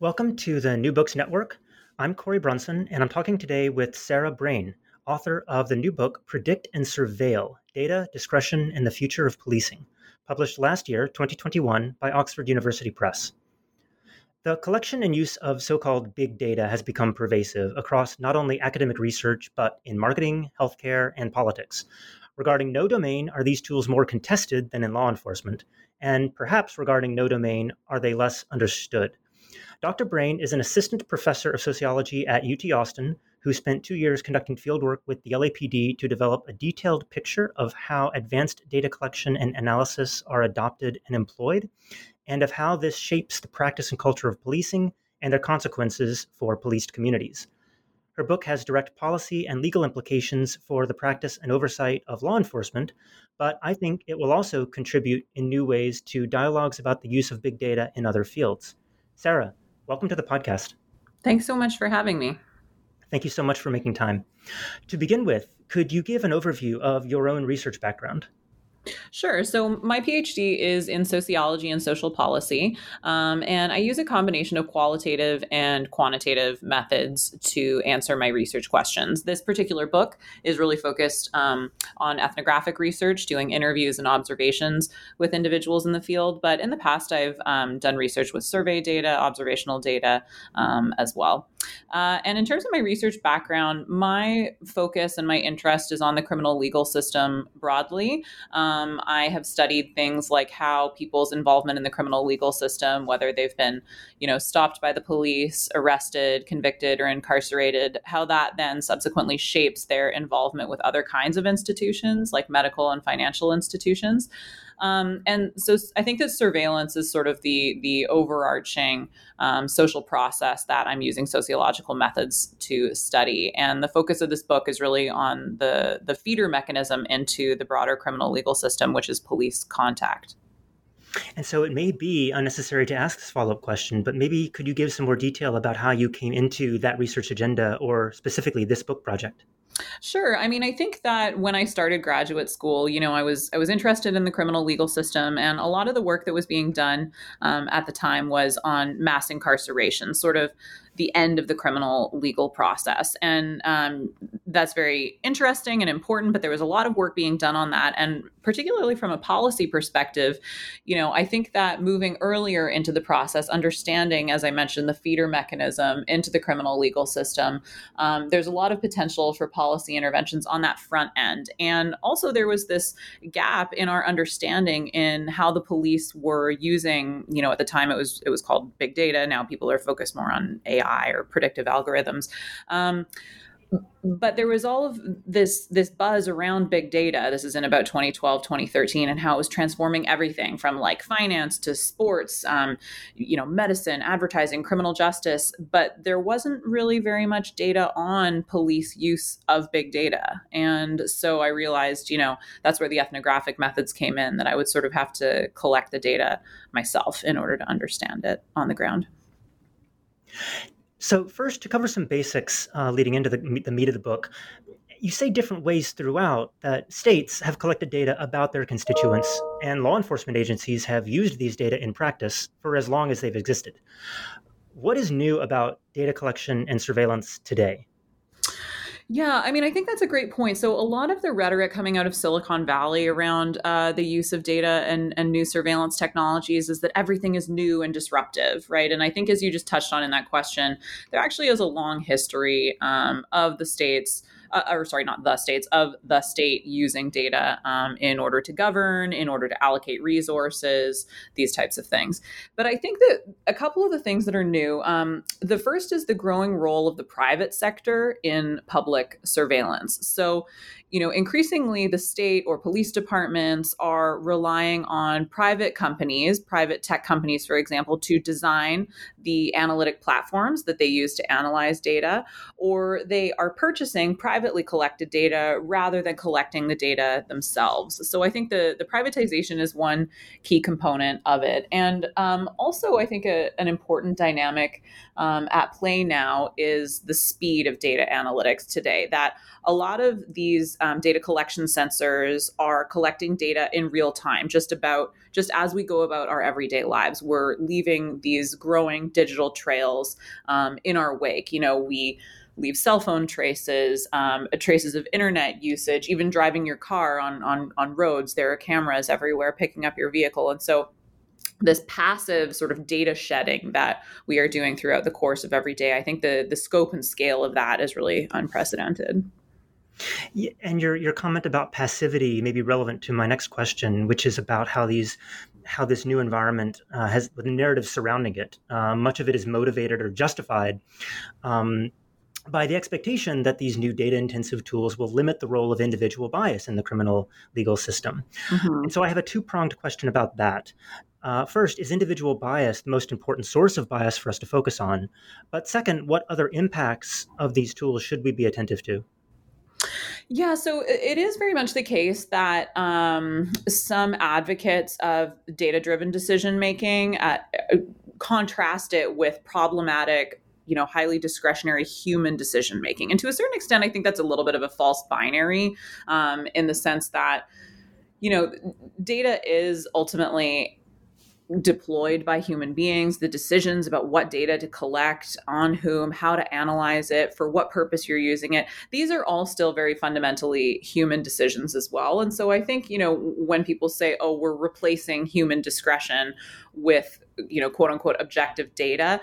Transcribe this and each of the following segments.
Welcome to the New Books Network. I'm Corey Brunson, and I'm talking today with Sarah Brayne, author of the new book Predict and Surveil Data, Discretion, and the Future of Policing, published last year, 2021, by Oxford University Press. The collection and use of so called big data has become pervasive across not only academic research, but in marketing, healthcare, and politics. Regarding no domain, are these tools more contested than in law enforcement? And perhaps regarding no domain, are they less understood? Dr. Brayne is an assistant professor of sociology at UT Austin who spent two years conducting fieldwork with the LAPD to develop a detailed picture of how advanced data collection and analysis are adopted and employed, and of how this shapes the practice and culture of policing and their consequences for policed communities. Her book has direct policy and legal implications for the practice and oversight of law enforcement, but I think it will also contribute in new ways to dialogues about the use of big data in other fields. Sarah, welcome to the podcast. Thanks so much for having me. Thank you so much for making time. To begin with, could you give an overview of your own research background? Sure. So, my PhD is in sociology and social policy, um, and I use a combination of qualitative and quantitative methods to answer my research questions. This particular book is really focused um, on ethnographic research, doing interviews and observations with individuals in the field. But in the past, I've um, done research with survey data, observational data um, as well. Uh, and in terms of my research background, my focus and my interest is on the criminal legal system broadly. Um, Um, I have studied things like how people's involvement in the criminal legal system, whether they've been, you know, stopped by the police, arrested, convicted, or incarcerated, how that then subsequently shapes their involvement with other kinds of institutions like medical and financial institutions. Um, and so I think that surveillance is sort of the the overarching um, social process that I'm using sociological methods to study. And the focus of this book is really on the the feeder mechanism into the broader criminal legal system, which is police contact. And so it may be unnecessary to ask this follow up question, but maybe could you give some more detail about how you came into that research agenda or specifically this book project? Sure. I mean, I think that when I started graduate school, you know, I was I was interested in the criminal legal system, and a lot of the work that was being done um, at the time was on mass incarceration, sort of the end of the criminal legal process. And um, that's very interesting and important, but there was a lot of work being done on that. And particularly from a policy perspective, you know, I think that moving earlier into the process, understanding, as I mentioned, the feeder mechanism into the criminal legal system, um, there's a lot of potential for policy interventions on that front end. And also, there was this gap in our understanding in how the police were using, you know, at the time it was it was called big data. Now people are focused more on AI AI or predictive algorithms. Um, but there was all of this this buzz around big data. This is in about 2012 2013 and how it was transforming everything from like finance to sports um, you know medicine advertising criminal justice. But there wasn't really very much data on police use of big data. And so i realized you know that's where the ethnographic methods came in that i would sort of have to collect the data myself in order to understand it on the ground so, first, to cover some basics uh, leading into the, the meat of the book, you say different ways throughout that states have collected data about their constituents, and law enforcement agencies have used these data in practice for as long as they've existed. What is new about data collection and surveillance today? Yeah, I mean, I think that's a great point. So, a lot of the rhetoric coming out of Silicon Valley around uh, the use of data and, and new surveillance technologies is that everything is new and disruptive, right? And I think, as you just touched on in that question, there actually is a long history um, of the states uh, or sorry, not the states, of the state using data um, in order to govern, in order to allocate resources, these types of things. But I think that a couple of the things that are new um, the first is the growing role of the private sector in public surveillance. So, you know, increasingly the state or police departments are relying on private companies, private tech companies, for example, to design the analytic platforms that they use to analyze data, or they are purchasing privately collected data rather than collecting the data themselves. So I think the, the privatization is one key component of it. And um, also, I think a, an important dynamic um, at play now is the speed of data analytics today. That a lot of these um, data collection sensors are collecting data in real time, just about just as we go about our everyday lives. We're leaving these growing digital trails um, in our wake. You know, we leave cell phone traces, um, traces of internet usage, even driving your car on on on roads. There are cameras everywhere picking up your vehicle, and so this passive sort of data shedding that we are doing throughout the course of every day. I think the the scope and scale of that is really unprecedented. And your your comment about passivity may be relevant to my next question, which is about how these how this new environment uh, has the narrative surrounding it. Uh, much of it is motivated or justified. Um, by the expectation that these new data intensive tools will limit the role of individual bias in the criminal legal system. Mm-hmm. And so I have a two pronged question about that. Uh, first, is individual bias the most important source of bias for us to focus on? But second, what other impacts of these tools should we be attentive to? Yeah, so it is very much the case that um, some advocates of data driven decision making uh, contrast it with problematic you know highly discretionary human decision making and to a certain extent i think that's a little bit of a false binary um, in the sense that you know data is ultimately deployed by human beings, the decisions about what data to collect, on whom, how to analyze it, for what purpose you're using it, these are all still very fundamentally human decisions as well. And so I think, you know, when people say, oh, we're replacing human discretion with you know quote unquote objective data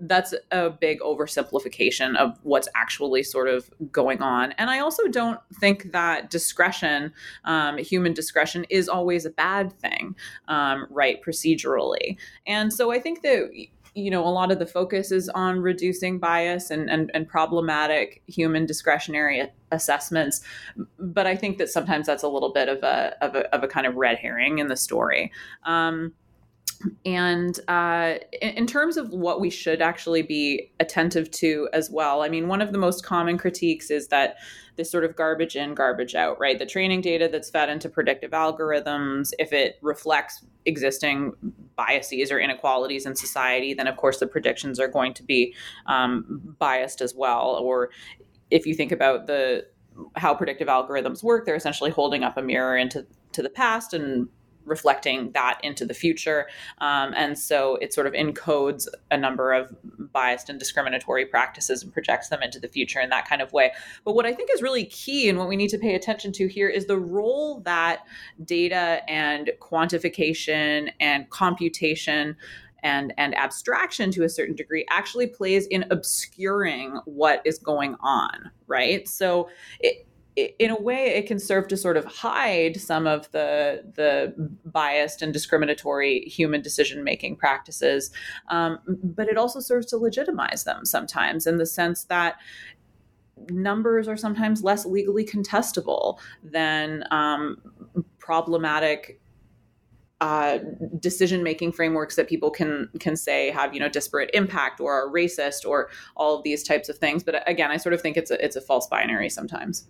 that's a big oversimplification of what's actually sort of going on. And i also don't think that discretion um, human discretion is always a bad thing um, right procedurally. And so i think that you know a lot of the focus is on reducing bias and, and, and problematic human discretionary assessments. But i think that sometimes that's a little bit of a of a, of a kind of red herring in the story. Um, and uh, in, terms of what we should actually be attentive to as well, I mean, one of the most common critiques is that this sort of garbage in, garbage out, right? The training data that's fed into predictive algorithms, if it reflects existing biases or inequalities in society, then of course the predictions are going to be um, biased as well. Or if you think about the how predictive algorithms work, they're essentially holding up a mirror into to the past and reflecting that into the future. Um, and so it sort of encodes a number of biased and discriminatory practices and projects them into the future in that kind of way. But what I think is really key and what we need to pay attention to here is the role that data and quantification and computation and and abstraction to a certain degree actually plays in obscuring what is going on right so it, in a way it can serve to sort of hide some of the the biased and discriminatory human decision making practices um, but it also serves to legitimize them sometimes in the sense that numbers are sometimes less legally contestable than um, problematic uh, decision making frameworks that people can can say have you know disparate impact or are racist or all of these types of things. But again i sort of think it's a, it's a false binary sometimes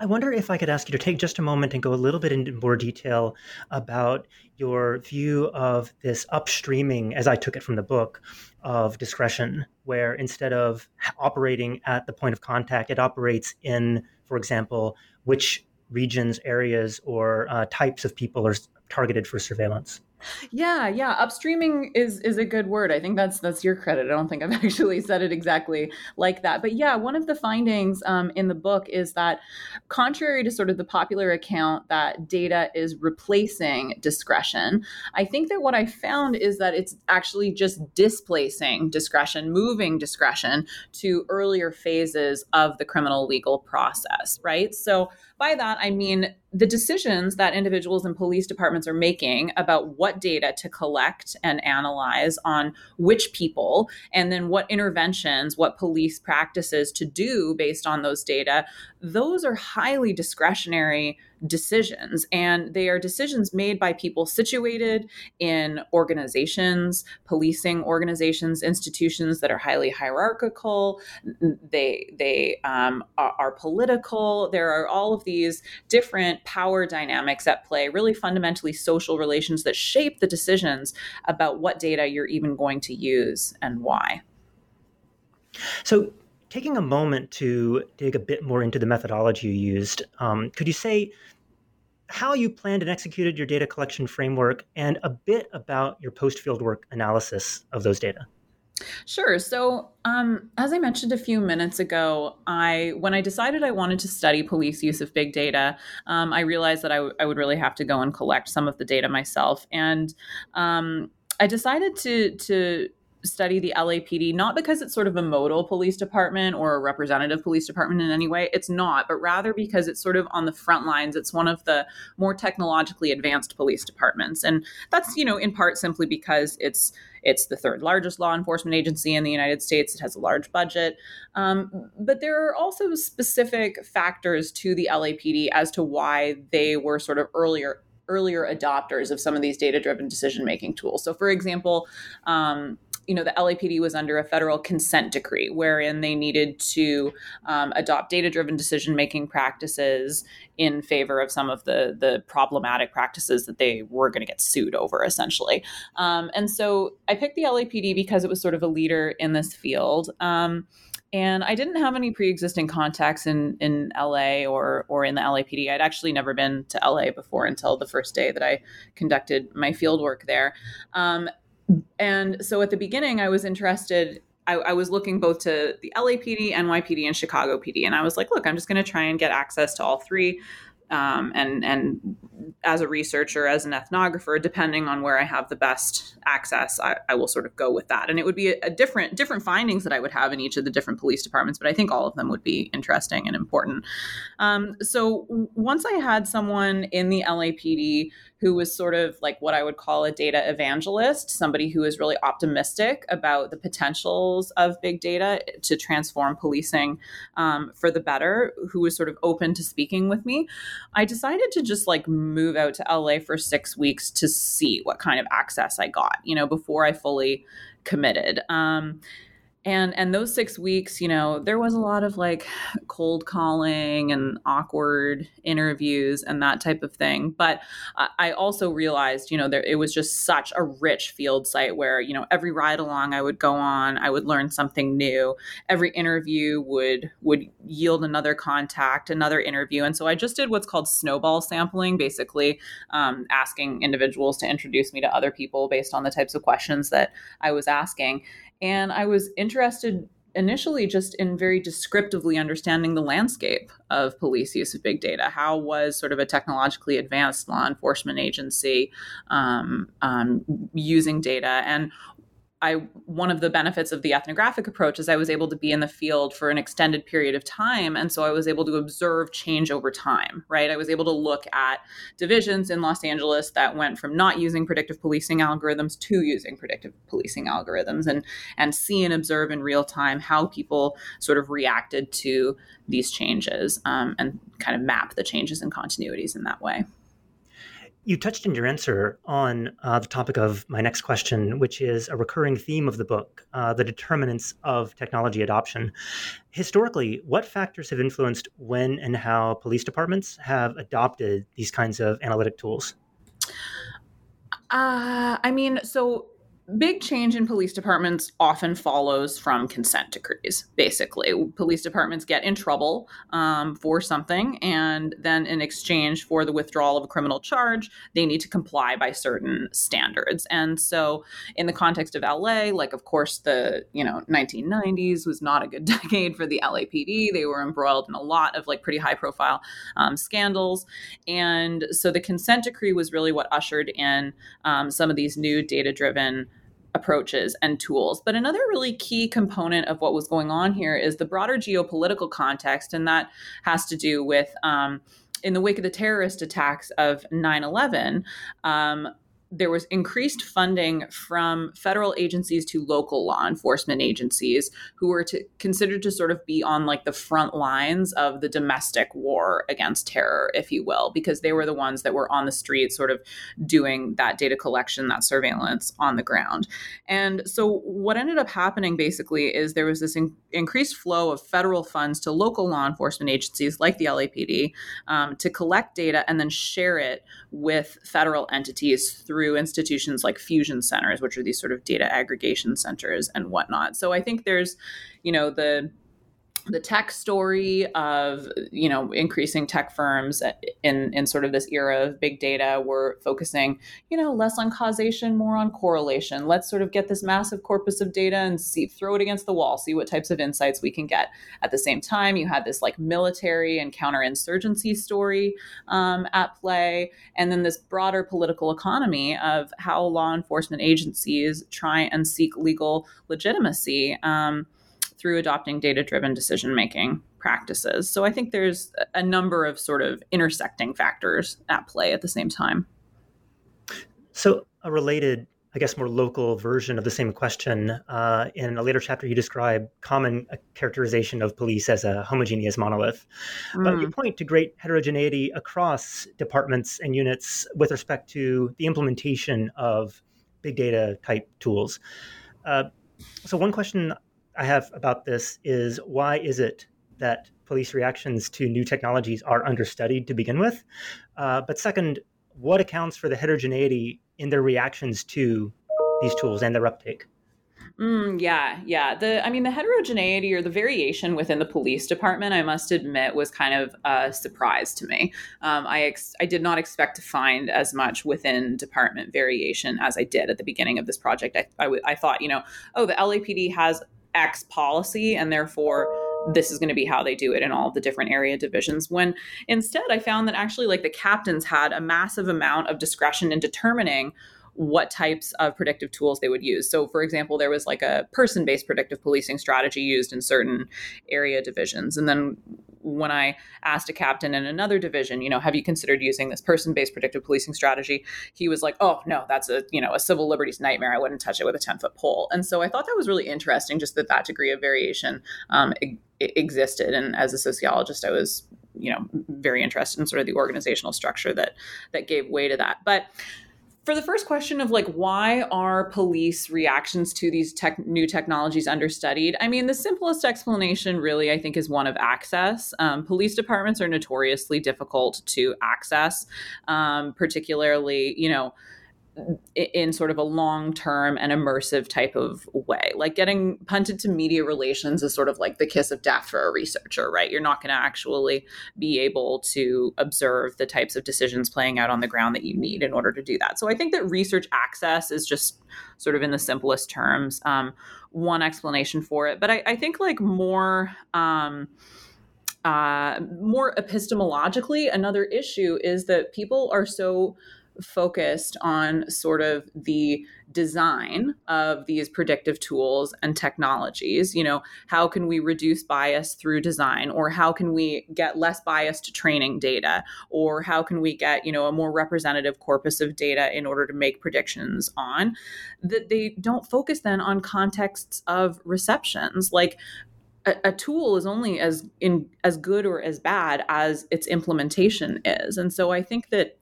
I wonder if I could ask you to take just a moment and go a little bit into more detail about your view of this upstreaming, as I took it from the book, of discretion, where instead of operating at the point of contact, it operates in, for example, which regions, areas, or uh, types of people are targeted for surveillance. Yeah, yeah. Upstreaming is is a good word. I think that's that's your credit. I don't think I've actually said it exactly like that. But yeah, one of the findings um, in the book is that, contrary to sort of the popular account that data is replacing discretion, I think that what I found is that it's actually just displacing discretion, moving discretion to earlier phases of the criminal legal process. Right. So by that, I mean the decisions that individuals and police departments are making about what data to collect and analyze on which people, and then what interventions, what police practices to do based on those data, those are highly discretionary decisions. And they are decisions made by people situated in organizations, policing organizations, institutions that are highly hierarchical. They, they um, are, are political. There are all of these different power dynamics at play, really fundamentally social relations that shape the decisions about what data you're even going to use and why. So, taking a moment to dig a bit more into the methodology you used, um, could you say how you planned and executed your data collection framework and a bit about your post fieldwork analysis of those data? Sure. So, um, as I mentioned a few minutes ago, I when I decided I wanted to study police use of big data, um, I realized that I, w- I would really have to go and collect some of the data myself, and um, I decided to to study the LAPD, not because it's sort of a modal police department or a representative police department in any way. It's not, but rather because it's sort of on the front lines. It's one of the more technologically advanced police departments. And that's, you know, in part simply because it's it's the third largest law enforcement agency in the United States. It has a large budget. Um, but there are also specific factors to the LAPD as to why they were sort of earlier earlier adopters of some of these data driven decision making tools. So, for example, um, you know, the LAPD was under a federal consent decree wherein they needed to um, adopt data driven decision making practices in favor of some of the, the problematic practices that they were going to get sued over, essentially. Um, and so I picked the LAPD because it was sort of a leader in this field. Um, and I didn't have any pre-existing contacts in in LA or or in the LAPD. I'd actually never been to LA before until the first day that I conducted my field work there. Um, and so at the beginning, I was interested. I, I, was looking both to the LAPD, NYPD, and Chicago PD, and I was like, look, I'm just going to try and get access to all three um, and and as a researcher, as an ethnographer, depending on where I have the best access, I, I will sort of go with that. And it would be a, a, different different findings that I would have in each of the different police departments, but I think all of them would be interesting and important. Um, so once I had someone in the LAPD who was sort of like what I would call a data evangelist, somebody who is really optimistic about the potentials of big data to transform policing um, for the better, who was sort of open to speaking with me. I decided to just like move out to LA for six weeks to see what kind of access I got, you know, before I fully committed. Um, and and those six weeks you know there was a lot of like cold calling and awkward interviews and that type of thing. But i also realized you know there it was just such a rich field site where you know every ride along i would go on i would learn something new. Every interview would would yield another contact another interview. And so i just did what's called snowball sampling basically um, asking individuals to introduce me to other people based on the types of questions that i was asking and I was interested initially just in very descriptively understanding the landscape of police use of big data. How was sort of a technologically advanced law enforcement agency um, um, using data, and I one of the benefits of the ethnographic approach is I was able to be in the field for an extended period of time and so I was able to observe change over time right? I was able to look at divisions in Los Angeles that went from not using predictive policing algorithms to using predictive policing algorithms and and see and observe in real time how people sort of reacted to these changes um, and kind of map the changes and continuities in that way you touched in your answer on uh, the topic of my next question, which is a recurring theme of the book uh, the determinants of technology adoption. Historically, what factors have influenced when and how police departments have adopted these kinds of analytic tools? Uh, I mean, so big change in police departments often follows from consent decrees. Basically, police departments get in trouble um, for something, and then in exchange for the withdrawal of a criminal charge, they need to comply by certain standards. And so, in the context of LA, like of course the you know 1990s was not a good decade for the LAPD. They were embroiled in a lot of like pretty high profile um, scandals, and so the consent decree was really what ushered in um, some of these new data driven approaches and tools. But another really key component of what was going on here is the broader geopolitical context, and that has to do with. Um, in the wake of the terrorist attacks of 9 11, um, there was increased funding from federal agencies to local law enforcement agencies who were to considered to sort of be on like the front lines of the domestic war against terror if you will because they were the ones that were on the street sort of doing that data collection that surveillance on the ground. And so what ended up happening basically is there was this in- increased flow of federal funds to local law enforcement agencies like the LAPD um, to collect data and then share it with federal entities through through institutions like fusion centers, which are these sort of data aggregation centers and whatnot. So I think there's, you know, the the tech story of you know increasing tech firms in in sort of this era of big data we're focusing you know less on causation more on correlation. Let's sort of get this massive corpus of data and see throw it against the wall see what types of insights we can get. At the same time you had this like military and counterinsurgency story um, at play and then this broader political economy of how law enforcement agencies try and seek legal legitimacy um, through adopting data driven decision making practices. So I think there's a number of sort of intersecting factors at play at the same time. So, a related, I guess, more local version of the same question. Uh, in a later chapter, you describe common characterization of police as a homogeneous monolith. Mm. But you mm. point to great heterogeneity across departments and units with respect to the implementation of big data type tools. Uh, so, one question I have about this is why is it that police reactions to new technologies are understudied to begin with? Uh, but second, what accounts for the heterogeneity in their reactions to these tools and their uptake? Mm, yeah, yeah. The I mean, the heterogeneity or the variation within the police department, I must admit, was kind of a surprise to me. Um, I ex- I did not expect to find as much within department variation as I did at the beginning of this project. I, I, w- I thought, you know, oh, the LAPD has X policy, and therefore this is going to be how they do it in all the different area divisions. When instead, I found that actually, like the captains had a massive amount of discretion in determining what types of predictive tools they would use. So, for example, there was like a person based predictive policing strategy used in certain area divisions. And then when I asked a captain in another division, you know, have you considered using this person-based predictive policing strategy? He was like, "Oh no, that's a you know a civil liberties nightmare. I wouldn't touch it with a ten-foot pole." And so I thought that was really interesting, just that that degree of variation um, e- existed. And as a sociologist, I was you know very interested in sort of the organizational structure that that gave way to that. But for the first question of like why are police reactions to these tech, new technologies understudied? I mean the simplest explanation really i think is one of access. Um, police departments are notoriously difficult to access um, particularly you know in sort of a long term and immersive type of way. Like getting punted to media relations is sort of like the kiss of death for a researcher, right? You're not going to actually be able to observe the types of decisions playing out on the ground that you need in order to do that. So I think that research access is just sort of in the simplest terms um, one explanation for it. But I, I think like more. Um, uh, more epistemologically, another issue is that people are so focused on sort of the design of these predictive tools and technologies. You know, how can we reduce bias through design, or how can we get less biased training data, or how can we get, you know, a more representative corpus of data in order to make predictions on? That they don't focus then on contexts of receptions. Like a, tool is only as in as good or as bad as its implementation is and so i think that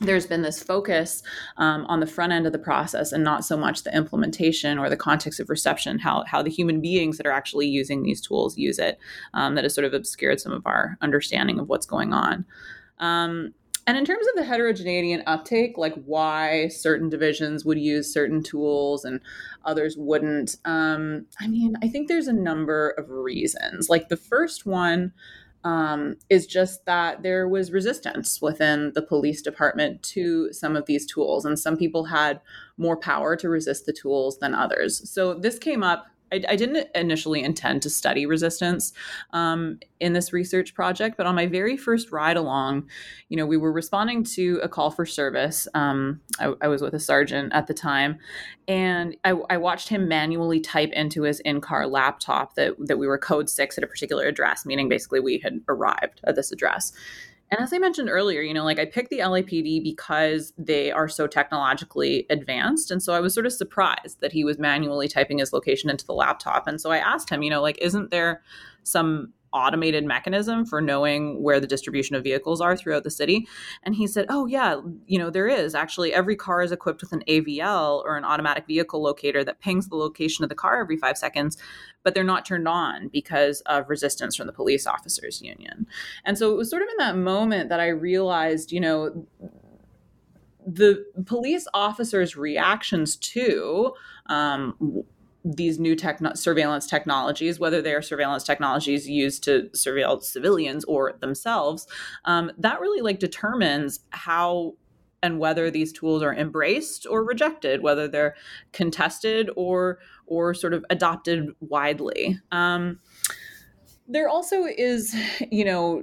there's been this focus um, on the front end of the process and not so much the implementation or the context of reception, how, how the human beings that are actually using these tools use it, um, that has sort of obscured some of our understanding of what's going on. Um, and in terms of the heterogeneity and uptake, like why certain divisions would use certain tools and others wouldn't, um, I mean, I think there's a number of reasons. Like the first one um, is just that there was resistance within the police department to some of these tools, and some people had more power to resist the tools than others. So this came up I, I, didn't initially intend to study resistance um, in this research project, but on my very first ride along, you know, we were responding to a call for service. Um, I, I, was with a sergeant at the time, and I, I watched him manually type into his in-car laptop that that we were code six at a particular address, meaning basically we had arrived at this address. And as I mentioned earlier, you know, like I picked the LAPD because they are so technologically advanced. And so I was sort of surprised that he was manually typing his location into the laptop. And so I asked him, you know, like, isn't there some automated mechanism for knowing where the distribution of vehicles are throughout the city. And he said oh yeah you know there is. Actually every car is equipped with an avl or an automatic vehicle locator that pings the location of the car every five seconds but they're not turned on because of resistance from the police officers union. And so it was sort of in that moment that i realized you know the police officers reactions to um, these new techno- surveillance technologies, whether they are surveillance technologies used to surveil civilians or themselves, um, that really like determines how and whether these tools are embraced or rejected, whether they're contested or or sort of adopted widely. Um, there also is, you know,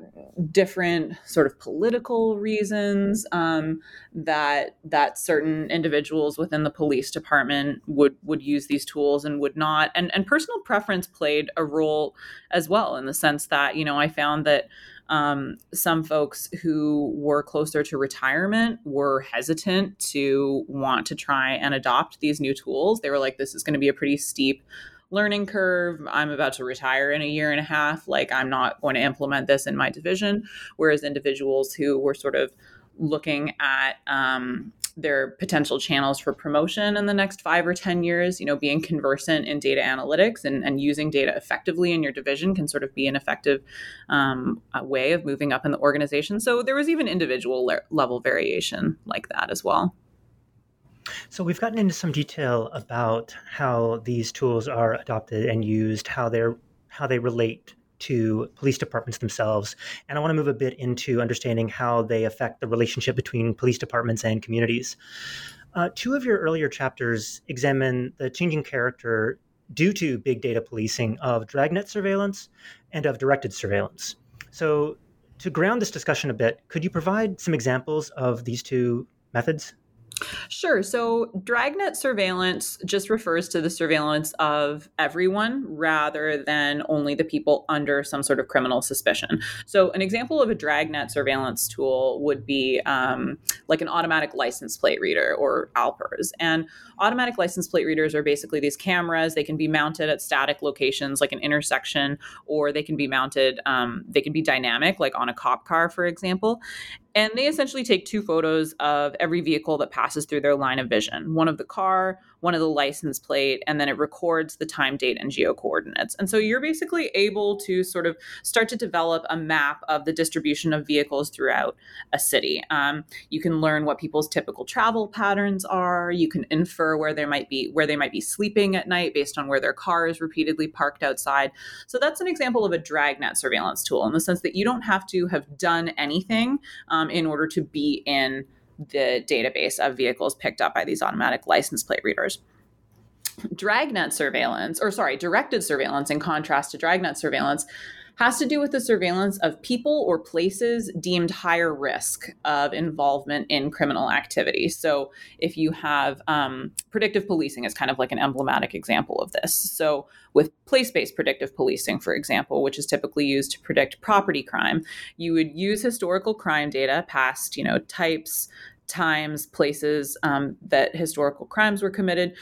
different sort of political reasons um, that that certain individuals within the police department would would use these tools and would not, and and personal preference played a role as well in the sense that you know I found that um, some folks who were closer to retirement were hesitant to want to try and adopt these new tools. They were like, "This is going to be a pretty steep." Learning curve. I'm about to retire in a year and a half. Like, I'm not going to implement this in my division. Whereas individuals who were sort of looking at um, their potential channels for promotion in the next five or 10 years, you know, being conversant in data analytics and, and using data effectively in your division can sort of be an effective um, way of moving up in the organization. So there was even individual le- level variation like that as well. So we've gotten into some detail about how these tools are adopted and used, how they're how they relate to police departments themselves, and I want to move a bit into understanding how they affect the relationship between police departments and communities. Uh, two of your earlier chapters examine the changing character due to big data policing of dragnet surveillance and of directed surveillance. So, to ground this discussion a bit, could you provide some examples of these two methods? Sure. So, dragnet surveillance just refers to the surveillance of everyone rather than only the people under some sort of criminal suspicion. So, an example of a dragnet surveillance tool would be um, like an automatic license plate reader or ALPRs. And automatic license plate readers are basically these cameras. They can be mounted at static locations like an intersection, or they can be mounted, um, they can be dynamic, like on a cop car, for example. And they essentially take two photos of every vehicle that passes through their line of vision. One of the car, one of the license plate, and then it records the time, date, and geo coordinates. And so you're basically able to sort of start to develop a map of the distribution of vehicles throughout a city. Um, you can learn what people's typical travel patterns are. You can infer where they might be where they might be sleeping at night based on where their car is repeatedly parked outside. So that's an example of a dragnet surveillance tool in the sense that you don't have to have done anything. Um, in order to be in the database of vehicles picked up by these automatic license plate readers. Dragnet surveillance, or sorry, directed surveillance, in contrast to dragnet surveillance, has to do with the surveillance of people or places deemed higher risk of involvement in criminal activity. So, if you have um, predictive policing, is kind of like an emblematic example of this. So, with place based predictive policing, for example, which is typically used to predict property crime, you would use historical crime data, past, you know, types, times, places um, that historical crimes were committed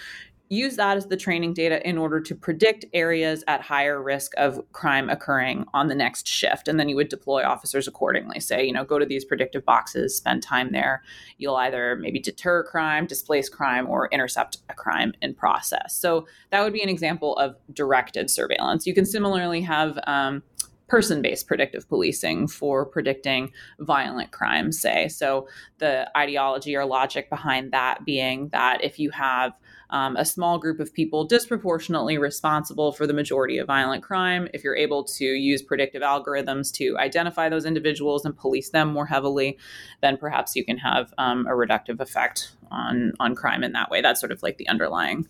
use that as the training data in order to predict areas at higher risk of crime occurring on the next shift. And then you would deploy officers accordingly. Say, you know, go to these predictive boxes, spend time there. You'll either maybe deter crime, displace crime, or intercept a crime in process. So that would be an example of directed surveillance. You can similarly have um, person based predictive policing for predicting violent crimes, say. So, the ideology or logic behind that being that if you have um, a small group of people disproportionately responsible for the majority of violent crime, if you're able to use predictive algorithms to identify those individuals and police them more heavily, then perhaps you can have um, a reductive effect on, on crime in that way. That's sort of like the underlying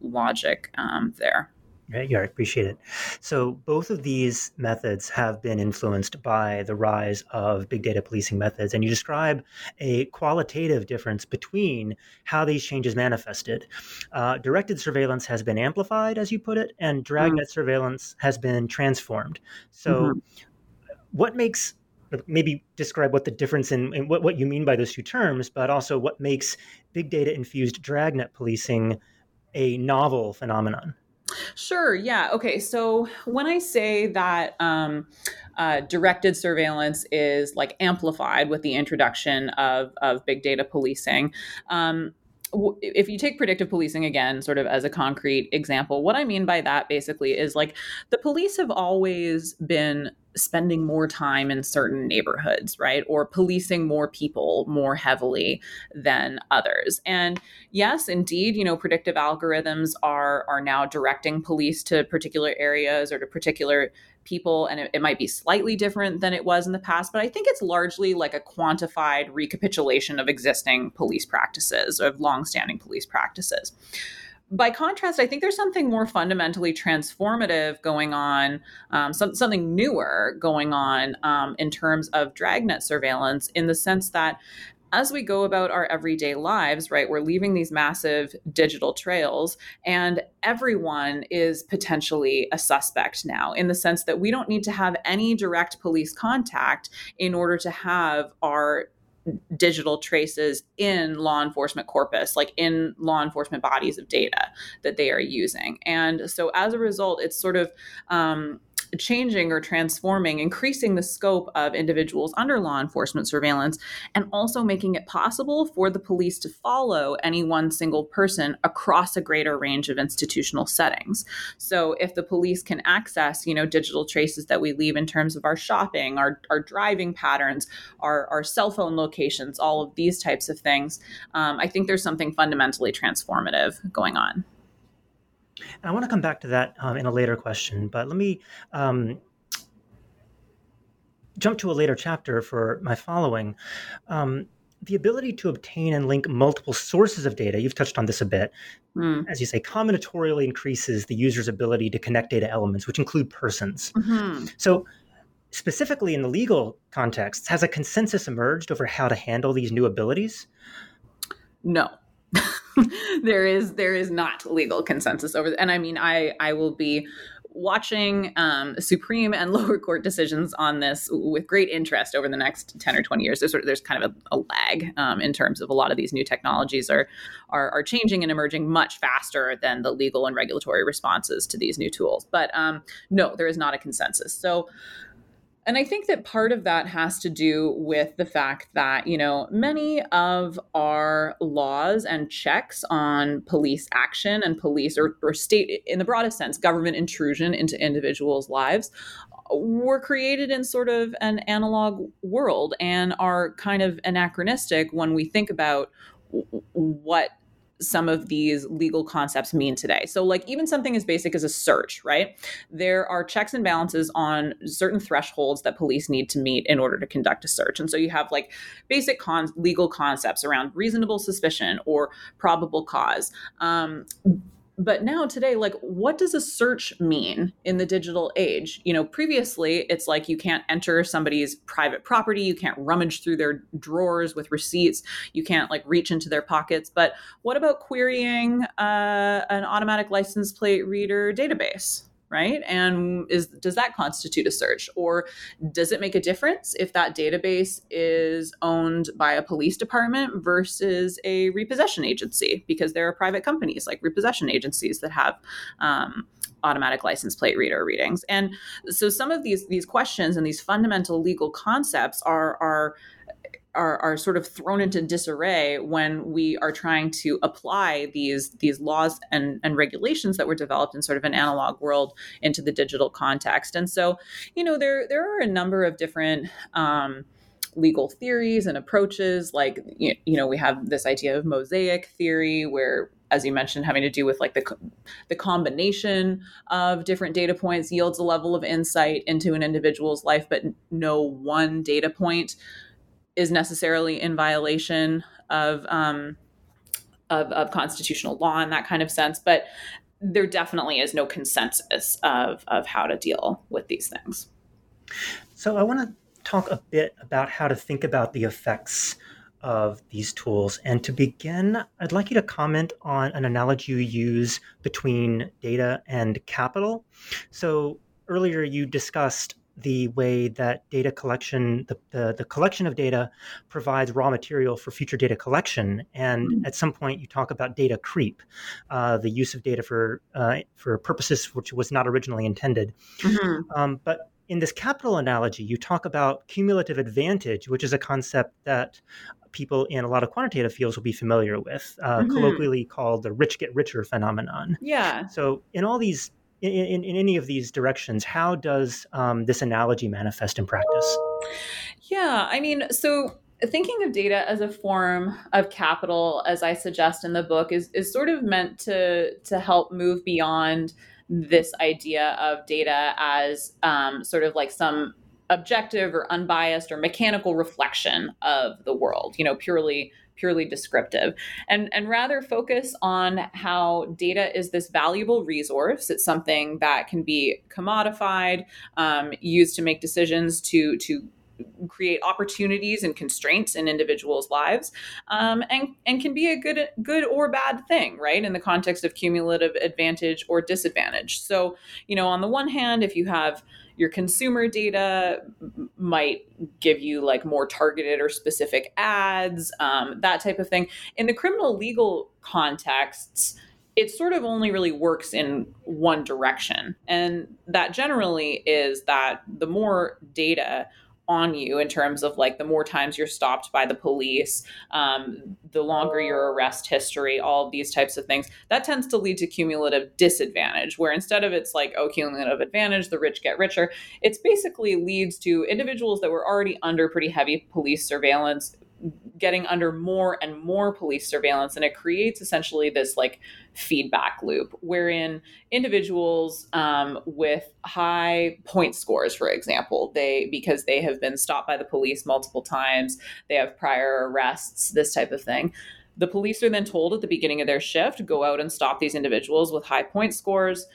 logic um, there. Right, yeah, I appreciate it. So both of these methods have been influenced by the rise of big data policing methods, and you describe a qualitative difference between how these changes manifested. Uh, directed surveillance has been amplified, as you put it, and dragnet mm. surveillance has been transformed. So, mm-hmm. what makes maybe describe what the difference in, in what, what you mean by those two terms, but also what makes big data infused dragnet policing a novel phenomenon? Sure. Yeah. Okay. So when I say that um, uh, directed surveillance is like amplified with the introduction of, of big data policing, um, if you take predictive policing again, sort of as a concrete example, what I mean by that basically is like the police have always been spending more time in certain neighborhoods, right? Or policing more people more heavily than others. And yes, indeed, you know, predictive algorithms are are now directing police to particular areas or to particular people and it, it, might be slightly different than it was in the past but i think it's largely like a quantified recapitulation of existing police practices of longstanding police practices. By contrast, I think there's something more fundamentally transformative going on, um, some, something newer going on um, in terms of dragnet surveillance, in the sense that as we go about our everyday lives, right, we're leaving these massive digital trails, and everyone is potentially a suspect now in the sense that we don't need to have any direct police contact in order to have our digital traces in law enforcement corpus, like in law enforcement bodies of data that they are using. And so as a result, it's sort of um, changing or transforming, increasing the scope of individuals under law enforcement surveillance, and also making it possible for the police to follow any one single person across a greater range of institutional settings. So if the police can access, you know, digital traces that we leave in terms of our shopping, our, our driving patterns, our, our cell phone locations, all of these types of things, um, I think there's something fundamentally transformative going on. And I want to come back to that um, in a later question, but let me um, jump to a later chapter for my following. Um, the ability to obtain and link multiple sources of data, you've touched on this a bit, mm. as you say, combinatorially increases the user's ability to connect data elements, which include persons. Mm-hmm. So, specifically in the legal context, has a consensus emerged over how to handle these new abilities? No. there is there is not legal consensus over and i mean i i will be watching um, supreme and lower court decisions on this with great interest over the next 10 or 20 years. There's sort of there's kind of a, a lag um, in terms of a lot of these new technologies are, are, are changing and emerging much faster than the legal and regulatory responses to these new tools. But um, no there is not a consensus. So and I think that part of that has to do with the fact that, you know, many of our laws and checks on police action and police or, or state, in the broadest sense, government intrusion into individuals' lives were created in sort of an analog world and are kind of anachronistic when we think about what some of these legal concepts mean today. So, like, even something as basic as a search, right? There are checks and balances on certain thresholds that police need to meet in order to conduct a search. And so, you have like basic con- legal concepts around reasonable suspicion or probable cause. Um, but now today like what does a search mean in the digital age? You know previously it's like you can't enter somebody's private property you can't rummage through their drawers with receipts you can't like reach into their pockets. But what about querying uh, an automatic license plate reader database right? And is does that constitute a search? Or does it make a difference if that database is owned by a police department versus a repossession agency? Because there are private companies like repossession agencies that have um, automatic license plate reader readings. And so some of these these questions and these fundamental legal concepts are are are, are sort of thrown into disarray when we are trying to apply these these laws and, and regulations that were developed in sort of an analog world into the digital context. And so, you know, there there are a number of different um, legal theories and approaches. Like you know, we have this idea of mosaic theory, where as you mentioned, having to do with like the the combination of different data points yields a level of insight into an individual's life, but no one data point is necessarily in violation of, um, of, of constitutional law in that kind of sense. But there definitely is no consensus of, of how to deal with these things. So I want to talk a bit about how to think about the effects of these tools. And to begin, I'd like you to comment on an analogy you use between data and capital. So earlier you discussed the way that data collection, the, the, the, collection of data provides raw material for future data collection. And mm-hmm. at some point, you talk about data creep, uh, the use of data for, uh, for purposes which was not originally intended. Mm-hmm. Um, but in this capital analogy, you talk about cumulative advantage, which is a concept that people in a lot of quantitative fields will be familiar with, uh, mm-hmm. colloquially called the rich get richer phenomenon. Yeah. So, in all these in, in, in, any of these directions, how does um, this analogy manifest in practice? Yeah, I mean, so thinking of data as a form of capital, as I suggest in the book, is is sort of meant to to help move beyond this idea of data as um, sort of like some objective or unbiased or mechanical reflection of the world. You know, purely purely descriptive and and rather focus on how data is this valuable resource it's something that can be commodified um, used to make decisions to to create opportunities and constraints in individuals' lives, um, and and can be a good good or bad thing, right? In the context of cumulative advantage or disadvantage. So, you know, on the one hand, if you have your consumer data might give you like more targeted or specific ads, um, that type of thing. In the criminal legal contexts, it sort of only really works in one direction. And that generally is that the more data on you in terms of like the more times you're stopped by the police, um, the longer your arrest history, all of these types of things, that tends to lead to cumulative disadvantage. Where instead of it's like, oh, cumulative advantage, the rich get richer, it's basically leads to individuals that were already under pretty heavy police surveillance getting under more and more police surveillance and it creates essentially this like feedback loop wherein individuals um, with high point scores for example they because they have been stopped by the police multiple times they have prior arrests this type of thing the police are then told at the beginning of their shift go out and stop these individuals with high point scores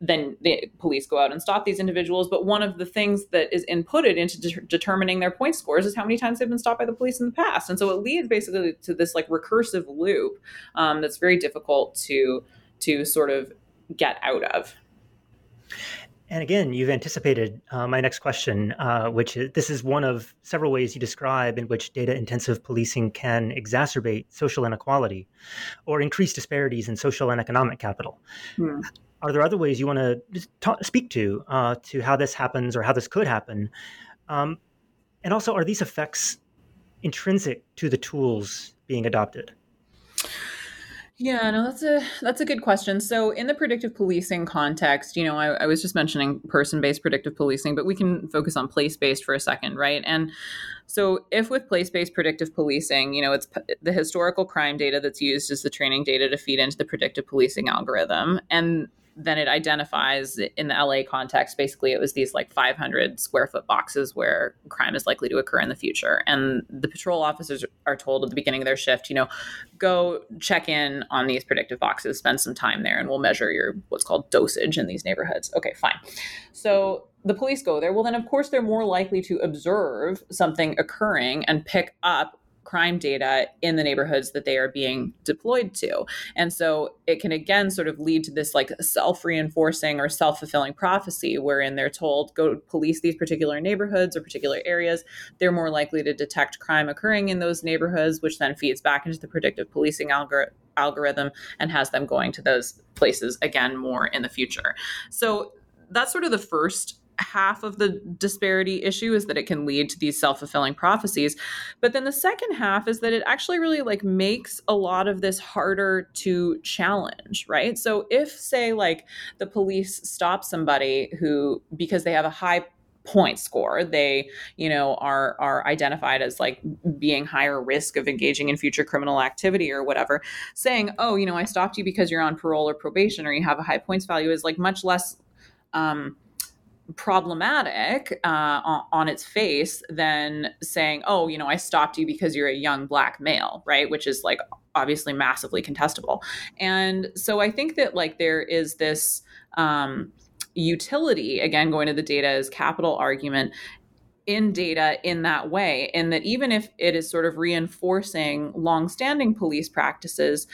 then the police go out and stop these individuals. But one of the things that is inputted into de- determining their point scores is how many times they've been stopped by the police in the past. And so it leads basically to this like recursive loop um, that's very difficult to to sort of get out of. And again, you've anticipated uh, my next question, uh, which is this is one of several ways you describe in which data intensive policing can exacerbate social inequality or increase disparities in social and economic capital. Hmm are there other ways you want to speak to uh, to how this happens or how this could happen? Um, and also, are these effects intrinsic to the tools being adopted? Yeah, no, that's a that's a good question. So, in the predictive policing context, you know, I, I was just mentioning person-based predictive policing, but we can focus on place-based for a second, right? And so, if with place-based predictive policing, you know, it's the historical crime data that's used as the training data to feed into the predictive policing algorithm, and then it identifies in the LA context, basically it was these like 500 square foot boxes where crime is likely to occur in the future. And the patrol officers are told at the beginning of their shift, you know, go check in on these predictive boxes, spend some time there, and we'll measure your what's called dosage in these neighborhoods. Okay, fine. So the police go there. Well, then of course they're more likely to observe something occurring and pick up crime data in the neighborhoods that they are being deployed to. And so it can again sort of lead to this like self reinforcing or self fulfilling prophecy wherein they're told, go police these particular neighborhoods or particular areas. They're more likely to detect crime occurring in those neighborhoods, which then feeds back into the predictive policing algorithm algorithm and has them going to those places again more in the future. So that's sort of the first half of the disparity issue is that it can lead to these self-fulfilling prophecies. But then the second half is that it actually really like makes a lot of this harder to challenge right? So if say like the police stop somebody who because they have a high point score they you know are are identified as like being higher risk of engaging in future criminal activity or whatever saying oh you know i stopped you because you're on parole or probation or you have a high points value is like much less um problematic uh, on, its face than saying, oh, you know, I stopped you because you're a young black male, right? Which is like obviously massively contestable. And so I think that like there is this um, utility, again, going to the data as capital argument in data in that way, in that even if it is sort of reinforcing longstanding police practices,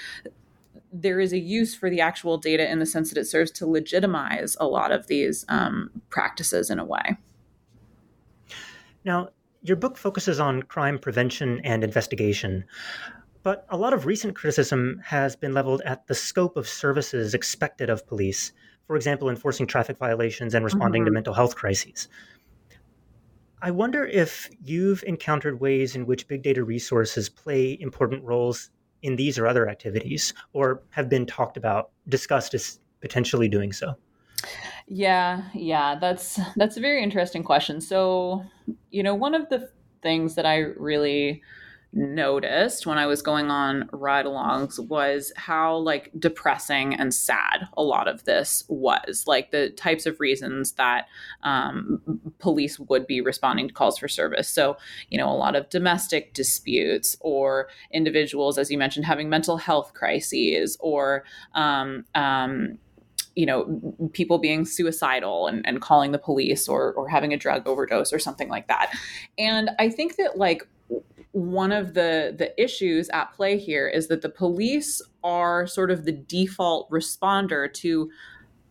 there is a use for the actual data in the sense that it serves to legitimize a lot of these um, practices in a way. Now, your book focuses on crime prevention and investigation, but a lot of recent criticism has been leveled at the scope of services expected of police, for example, enforcing traffic violations and responding mm-hmm. to mental health crises. I wonder if you've encountered ways in which big data resources play important roles in these or other activities or have been talked about, discussed as potentially doing so? Yeah, yeah, that's that's a very interesting question. So, you know, one of the things that I really noticed when I was going on ride alongs was how like depressing and sad a lot of this was. Like the types of reasons that um, police would be responding to calls for service. So, you know, a lot of domestic disputes or individuals, as you mentioned, having mental health crises or, um, um, you know people being suicidal and, and calling the police or or having a drug overdose or something like that and i think that like one of the the issues at play here is that the police are sort of the default responder to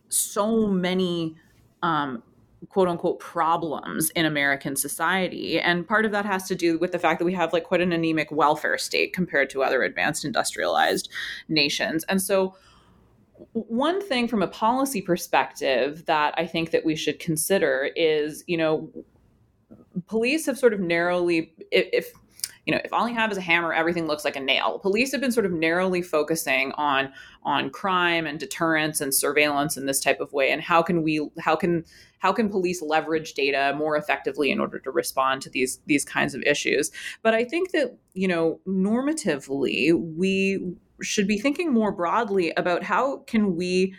so many um, quote unquote problems in American society. And part of that has to do with the fact that we have like quite an anemic welfare state compared to other advanced industrialized nations. And so one thing from a policy perspective that I think that we should consider is, you know, police have sort of narrowly if, you know, if all you have is a hammer, everything looks like a nail. Police have been sort of narrowly focusing on on crime and deterrence and surveillance in this type of way. And how can we how can how can police leverage data more effectively in order to respond to these these kinds of issues? But I think that, you know, normatively, we should be thinking more broadly about how can we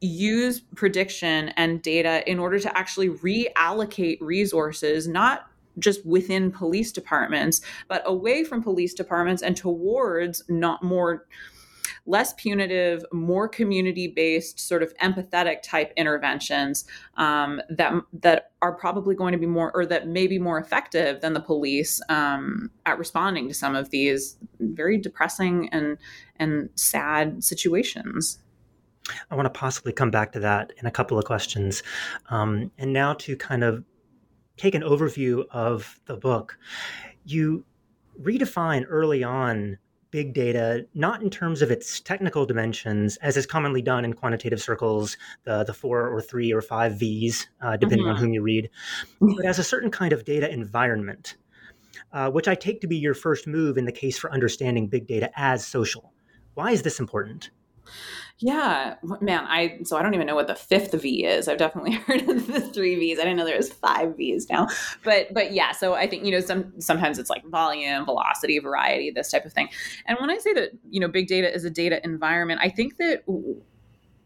use prediction and data in order to actually reallocate resources not just within police departments, but away from police departments and towards not more less punitive, more community-based, sort of empathetic type interventions um, that that are probably going to be more, or that may be more effective than the police um, at responding to some of these very depressing and and sad situations. I want to possibly come back to that in a couple of questions, um, and now to kind of take an overview of the book, you redefine early on big data, not in terms of its technical dimensions, as is commonly done in quantitative circles, the, the four or three or five Vs, uh, depending mm-hmm. on whom you read, but as a certain kind of data environment, uh, which I take to be your first move in the case for understanding big data as social. Why is this important? Yeah, man, I so I don't even know what the fifth V is. I've definitely heard of the three V's. I didn't know there was five V's now. But but yeah, so I think you know some sometimes it's like volume, velocity, variety, this type of thing. And when I say that you know big data is a data environment, I think that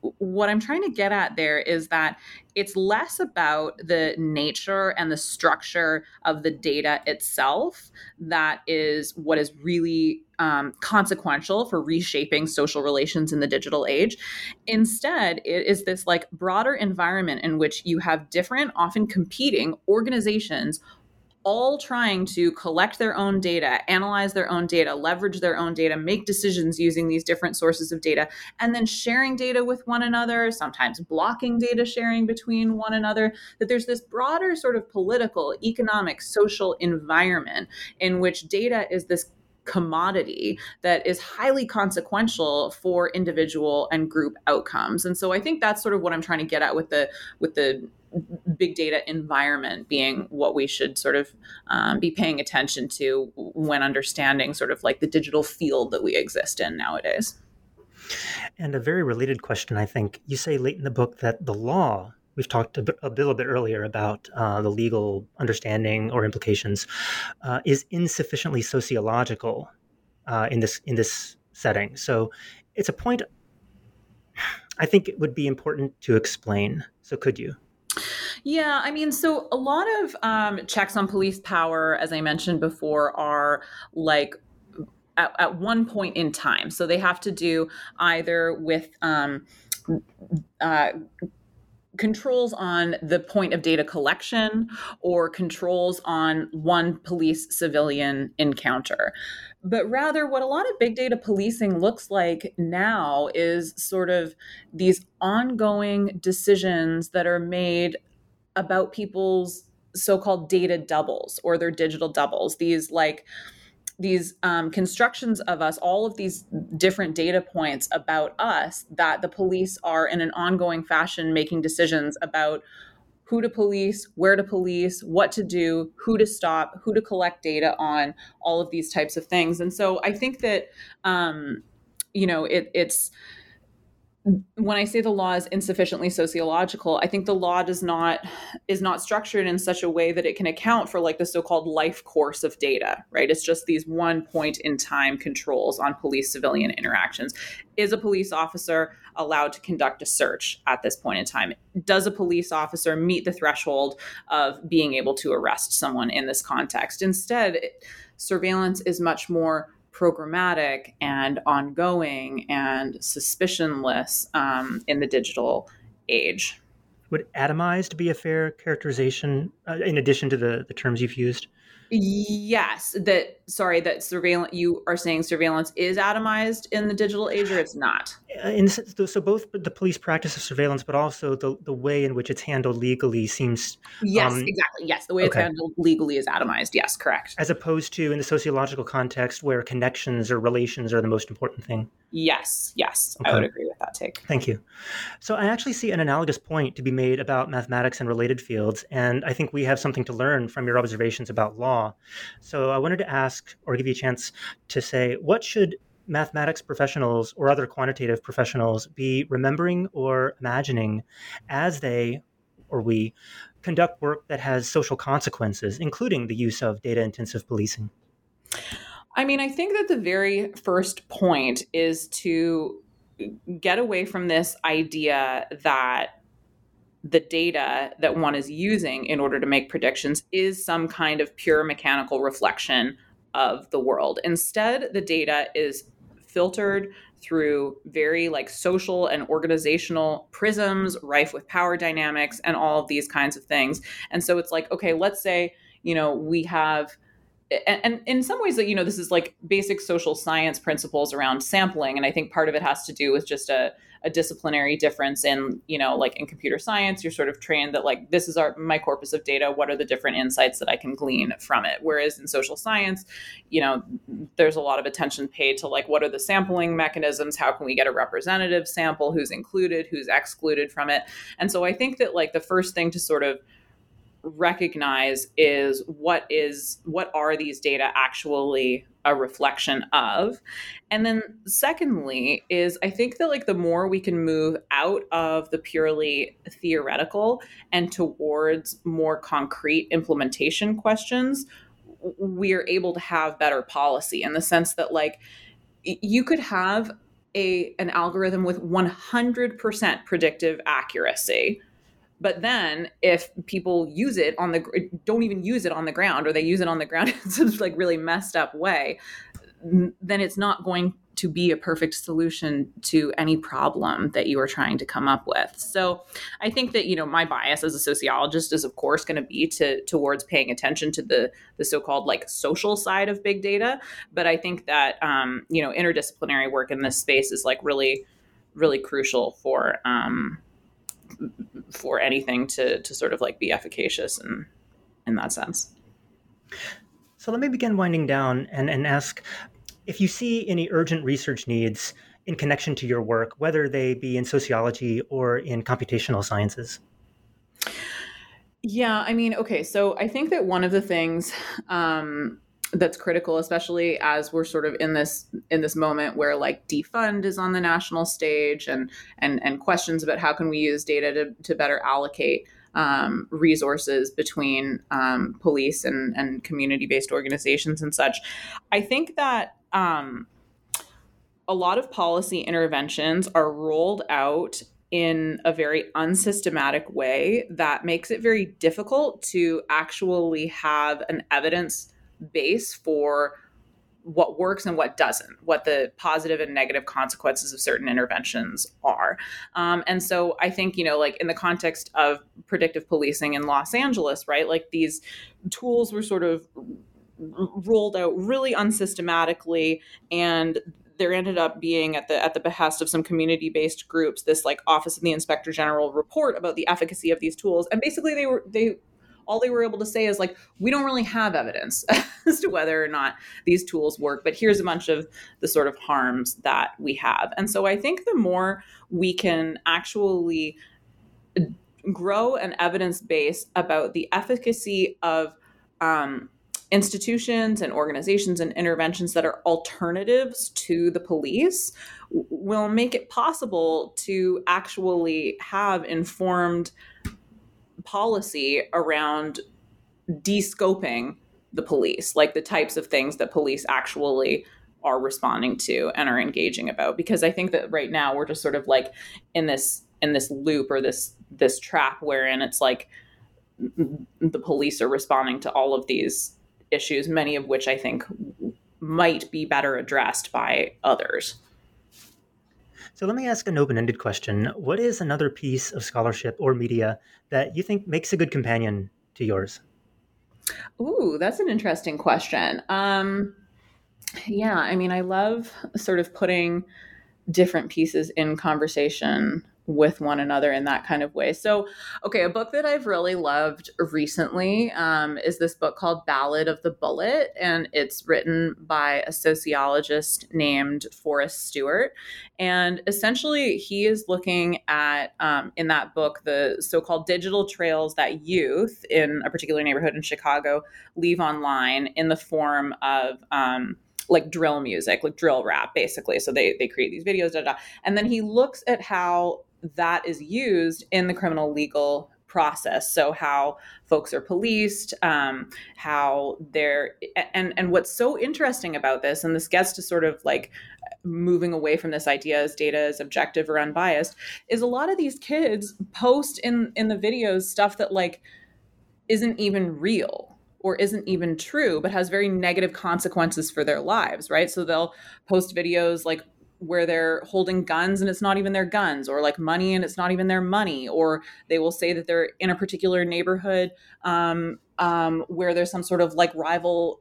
what I'm trying to get at there is that it's less about the nature and the structure of the data itself that is what is really um, consequential for reshaping social relations in the digital age. Instead, it is this like broader environment in which you have different, often competing organizations all trying to collect their own data, analyze their own data, leverage their own data, make decisions using these different sources of data, and then sharing data with one another, sometimes blocking data sharing between one another. That there's this broader sort of political, economic, social environment in which data is this commodity that is highly consequential for individual and group outcomes and so i think that's sort of what i'm trying to get at with the with the big data environment being what we should sort of um, be paying attention to when understanding sort of like the digital field that we exist in nowadays and a very related question i think you say late in the book that the law we've talked a, bit, a little bit earlier about uh, the legal understanding or implications, uh, is insufficiently sociological uh, in this in this setting. So it's a point I think it would be important to explain. So could you? Yeah, I mean, so a lot of um, checks on police power, as I mentioned before, are like at, at, one point in time. So they have to do either with um, uh, controls on the point of data collection or controls on one police civilian encounter. But rather, what a lot of big data policing looks like now is sort of these ongoing decisions that are made about people's so called data doubles or their digital doubles. These, like, these um, constructions of us, all of these different data points about us that the police are in an ongoing fashion making decisions about who to police, where to police, what to do, who to stop, who to collect data on, all of these types of things. And so I think that, um, you know, it, it's, when I say the law is insufficiently sociological, I think the law does not is not structured in such a way that it can account for like the so-called life course of data, right? It's just these one point in time controls on police civilian interactions. Is a police officer allowed to conduct a search at this point in time? Does a police officer meet the threshold of being able to arrest someone in this context? Instead, surveillance is much more programmatic and ongoing and suspicionless um, in the digital age. Would atomized be a fair characterization uh, in addition to the, the terms you've used? Yes, that sorry that surveillance. You are saying surveillance is atomized in the digital age, or it's not. Uh, in so both the police practice of surveillance, but also the the way in which it's handled legally seems. Yes, um, exactly. Yes, the way okay. it's handled legally is atomized. Yes, correct. As opposed to in the sociological context, where connections or relations are the most important thing. Yes, yes, okay. I would agree with that take. Thank you. So I actually see an analogous point to be made about mathematics and related fields, and I think we have something to learn from your observations about law. So I wanted to ask, or give you a chance to say, what should mathematics professionals or other quantitative professionals be remembering or imagining as they or we conduct work that has social consequences, including the use of data intensive policing? I mean, I think that the very first point is to get away from this idea that the data that one is using in order to make predictions is some kind of pure mechanical reflection of the world. Instead, the data is filtered through very like social and organizational prisms rife with power dynamics and all of these kinds of things. And so it's like, okay, let's say, you know, we have and, and, in some ways that you know this is like basic social science principles around sampling and i think part of it has to do with just a, a disciplinary difference in you know like in computer science you're sort of trained that like this is our my corpus of data what are the different insights that i can glean from it? Whereas in social science you know there's a lot of attention paid to like what are the sampling mechanisms? How can we get a representative sample? Who's included? Who's excluded from it? And so i think that like the first thing to sort of recognize is what is what are these data actually a reflection of? And then secondly is i think that like the more we can move out of the purely theoretical and towards more concrete implementation questions we are able to have better policy in the sense that like you could have a an algorithm with 100% predictive accuracy but then if people use it on the don't even use it on the ground or they use it on the ground in some like really messed up way, then it's not going to be a perfect solution to any problem that you are trying to come up with. So I think that you know my bias as a sociologist is of course going to be to towards paying attention to the the so-called like social side of big data, but I think that um, you know interdisciplinary work in this space is like really really crucial for um, for anything to to sort of like be efficacious in in that sense. So let me begin winding down and, and ask if you see any urgent research needs in connection to your work, whether they be in sociology or in computational sciences. Yeah, I mean, okay, so I think that one of the things um, that's critical, especially as we're sort of in this in this moment where like defund is on the national stage and and and questions about how can we use data to, to better allocate um, resources between um, police and, and community based organizations and such. I think that um, a lot of policy interventions are rolled out in a very unsystematic way that makes it very difficult to actually have an evidence base for what works and what doesn't, what the positive and negative consequences of certain interventions are. Um, and so I think, you know, like in the context of predictive policing in Los Angeles, right, like these tools were sort of rolled out really unsystematically and there ended up being at the at the behest of some community based groups this like office of the inspector general report about the efficacy of these tools and basically they were they all they were able to say is like we don't really have evidence as to whether or not these tools work but here's a bunch of the sort of harms that we have. And so i think the more we can actually grow an evidence base about the efficacy of um, institutions and organizations and interventions that are alternatives to the police will make it possible to actually have informed policy around descoping the police, like the types of things that police actually are responding to and are engaging about. Because I think that right now we're just sort of like in this in this loop or this this trap wherein it's like the police are responding to all of these issues, many of which I think might be better addressed by others. So let me ask an open ended question. What is another piece of scholarship or media that you think makes a good companion to yours? Ooh, that's an interesting question. Um, yeah, I mean, I love sort of putting different pieces in conversation with one another in that kind of way. So, okay, a book that I've really loved recently um, is this book called Ballad of the Bullet, and it's written by a sociologist named Forrest Stuart. And essentially, he is looking at, um, in that book, the so called digital trails that youth in a particular neighborhood in Chicago leave online in the form of, um, like drill music, like drill rap, basically. So they they create these videos, da, da. and then he looks at how that is used in the criminal legal process. So how folks are policed um, how they're and and what's so interesting about this and this gets to sort of like moving away from this idea as data is objective or unbiased is a lot of these kids post in in the videos stuff that like isn't even real or isn't even true but has very negative consequences for their lives right? So they'll post videos like where they're holding guns and it's not even their guns or like money and it's not even their money or they will say that they're in a particular neighborhood um, um, where there's some sort of like rival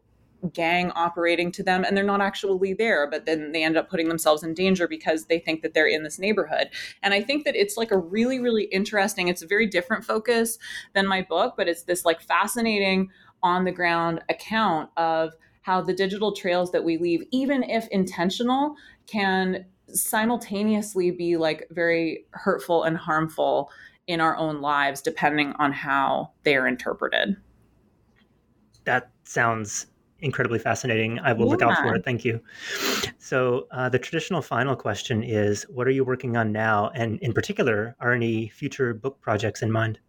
gang operating to them and they're not actually there but then they end up putting themselves in danger because they think that they're in this neighborhood. And i think that it's like a really really interesting it's a very different focus than my book but it's this like fascinating on the ground account of how the digital trails that we leave even if intentional can simultaneously be like very hurtful and harmful in our own lives depending on how they are interpreted. That sounds incredibly fascinating. I will yeah. look out for it. Thank you. So, uh, the traditional final question is What are you working on now? And in particular, are any future book projects in mind?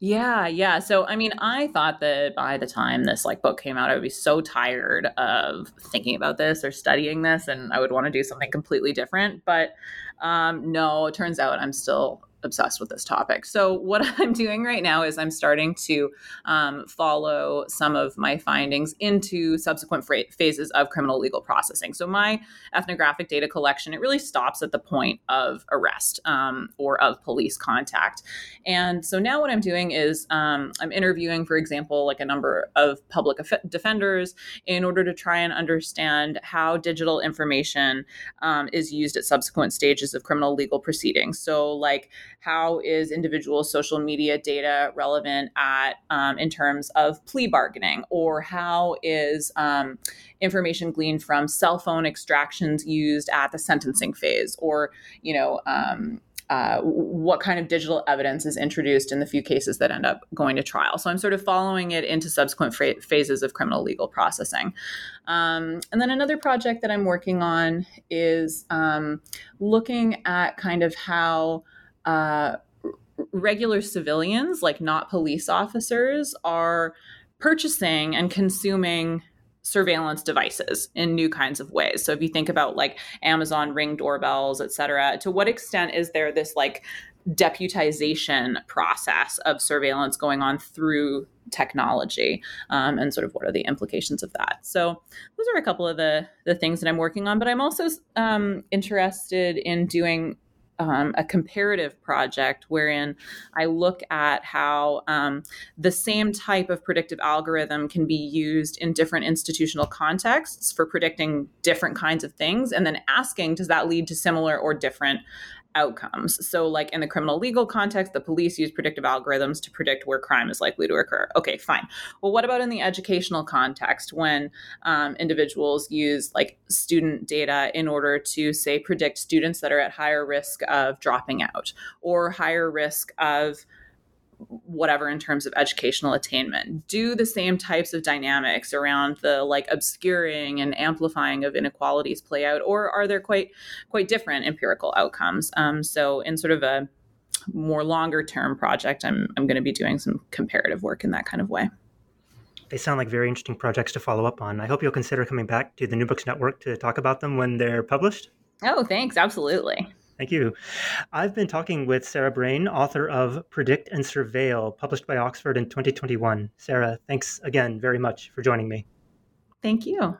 Yeah, yeah. So I mean, I thought that by the time this like book came out, I would be so tired of thinking about this or studying this and I would want to do something completely different. But um no, it turns out I'm still obsessed with this topic. So, what I'm doing right now is I'm starting to um, follow some of my findings into subsequent fra- phases of criminal legal processing. So, my ethnographic data collection it really stops at the point of arrest um, or of police contact. And so now what I'm doing is um, I'm interviewing, for example, like a number of public defenders in order to try and understand how digital information um, is used at subsequent stages of criminal legal proceedings. So, like how is individual social media data relevant at um, in terms of plea bargaining, or how is um, information gleaned from cell phone extractions used at the sentencing phase, or you know. Um, uh, what kind of digital evidence is introduced in the few cases that end up going to trial. So I'm sort of following it into subsequent fra- phases of criminal legal processing. Um, and then another project that I'm working on is um, looking at kind of how. Uh, regular civilians, like not police officers, are purchasing and consuming surveillance devices in new kinds of ways. So if you think about like Amazon Ring doorbells, et cetera, to what extent is there this like deputization process of surveillance going on through technology um, and sort of what are the implications of that so those are a couple of the the things that i'm working on but i'm also um, interested in doing um, a comparative project wherein I look at how um, the same type of predictive algorithm can be used in different institutional contexts for predicting different kinds of things, and then asking, does that lead to similar or different outcomes. So, like in the criminal legal context, the police use predictive algorithms to predict where crime is likely to occur. Okay, fine. Well, what about in the educational context when um, individuals use like student data in order to, say, predict students that are at higher risk of dropping out or higher risk of whatever in terms of educational attainment. Do the same types of dynamics around the like obscuring and amplifying of inequalities play out or are there quite quite different empirical outcomes? Um, so in sort of a more longer term project i'm, I'm going to be doing some comparative work in that kind of way. They sound like very interesting projects to follow up on. I hope you'll consider coming back to the new books network to talk about them when they're published. Oh thanks. Absolutely Thank you. I've been talking with Sarah Brayne, author of Predict and Surveil, published by Oxford in 2021. Sarah, thanks again very much for joining me. Thank you.